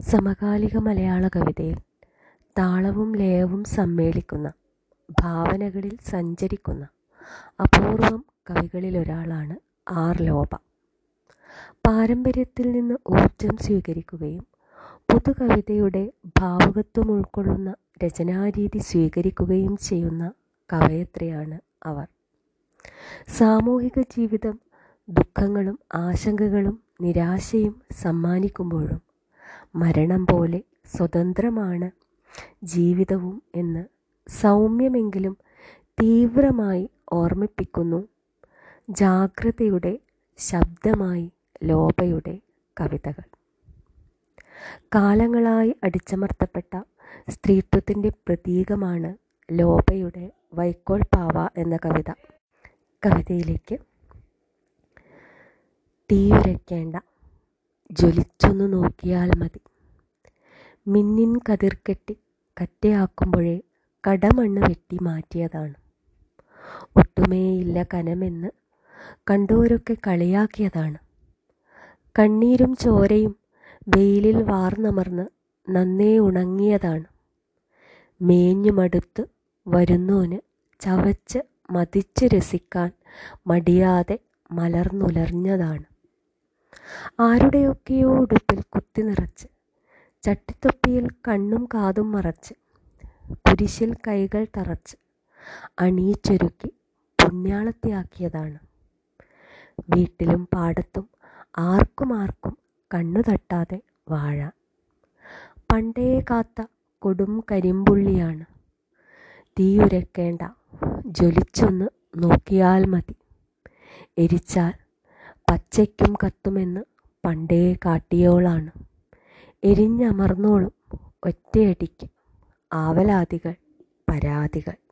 സമകാലിക മലയാള കവിതയിൽ താളവും ലയവും സമ്മേളിക്കുന്ന ഭാവനകളിൽ സഞ്ചരിക്കുന്ന അപൂർവം കവികളിലൊരാളാണ് ആർ ലോപ. പാരമ്പര്യത്തിൽ നിന്ന് ഊർജം സ്വീകരിക്കുകയും പുതുകവിതയുടെ ഭാവുകത്വം ഉൾക്കൊള്ളുന്ന രചനാരീതി സ്വീകരിക്കുകയും ചെയ്യുന്ന കവയത്രിയാണ് അവർ. സാമൂഹിക ജീവിതം ദുഃഖങ്ങളും ആശങ്കകളും നിരാശയും സമ്മാനിക്കുമ്പോഴും മരണം പോലെ സ്വതന്ത്രമാണ് ജീവിതവും എന്ന് സൗമ്യമെങ്കിലും തീവ്രമായി ഓർമ്മിപ്പിക്കുന്നു. ജാഗ്രതയുടെ ശബ്ദമായി ലോപയുടെ കവിതകൾ. കാലങ്ങളായി അടിച്ചമർത്തപ്പെട്ട സ്ത്രീത്വത്തിന്റെ പ്രതീകമാണ് ലോപയുടെ വൈക്കോൽ പാവ എന്ന കവിത. കവിതയിലേക്ക് തീയുരയ്ക്കേണ്ട ജ്വലിച്ചൊന്നു നോക്കിയാൽ മതി. മിന്നിൻ കതിർക്കെട്ടി കറ്റയാക്കുമ്പോഴേ കടമണ്ണ് വെട്ടി മാറ്റിയതാണ്. ഒട്ടുമേയില്ല കനമെന്ന് കണ്ടോരൊക്കെ കളിയാക്കിയതാണ്. കണ്ണീരും ചോരയും വെയിലിൽ വാർന്നമർന്ന് നന്നേ ഉണങ്ങിയതാണ്. മേഞ്ഞു മടുത്ത് വരുന്നോന് ചവച്ച് മതിച്ച് രസിക്കാൻ മടിയാതെ മലർന്നുലർഞ്ഞതാണ്. ആരുടെയൊക്കെയോ ഉടുപ്പിൽ കുത്തി നിറച്ച് ചട്ടിത്തൊപ്പിയിൽ കണ്ണും കാതും മറച്ച് കുരിശിൽ കൈകൾ തറച്ച് അണിയിച്ചൊരുക്കി പുണ്യാളത്തിയാക്കിയതാണ്. വീട്ടിലും പാടത്തും ആർക്കും ആർക്കും കണ്ണു തട്ടാതെ വാഴ. പണ്ടേ കാത്ത കൊടും കരിമ്പുള്ളിയാണ്. തീയുരക്കേണ്ട ജ്വലിച്ചൊന്ന് നോക്കിയാൽ മതി. എരിച്ചാൽ പച്ചയ്ക്കും കത്തുമെന്ന് പണ്ടേ കാട്ടിയോളാണ്. എരിഞ്ഞമർന്നോളും ഒറ്റയടിക്ക്. ആവലാതികൾ പരാതികൾ.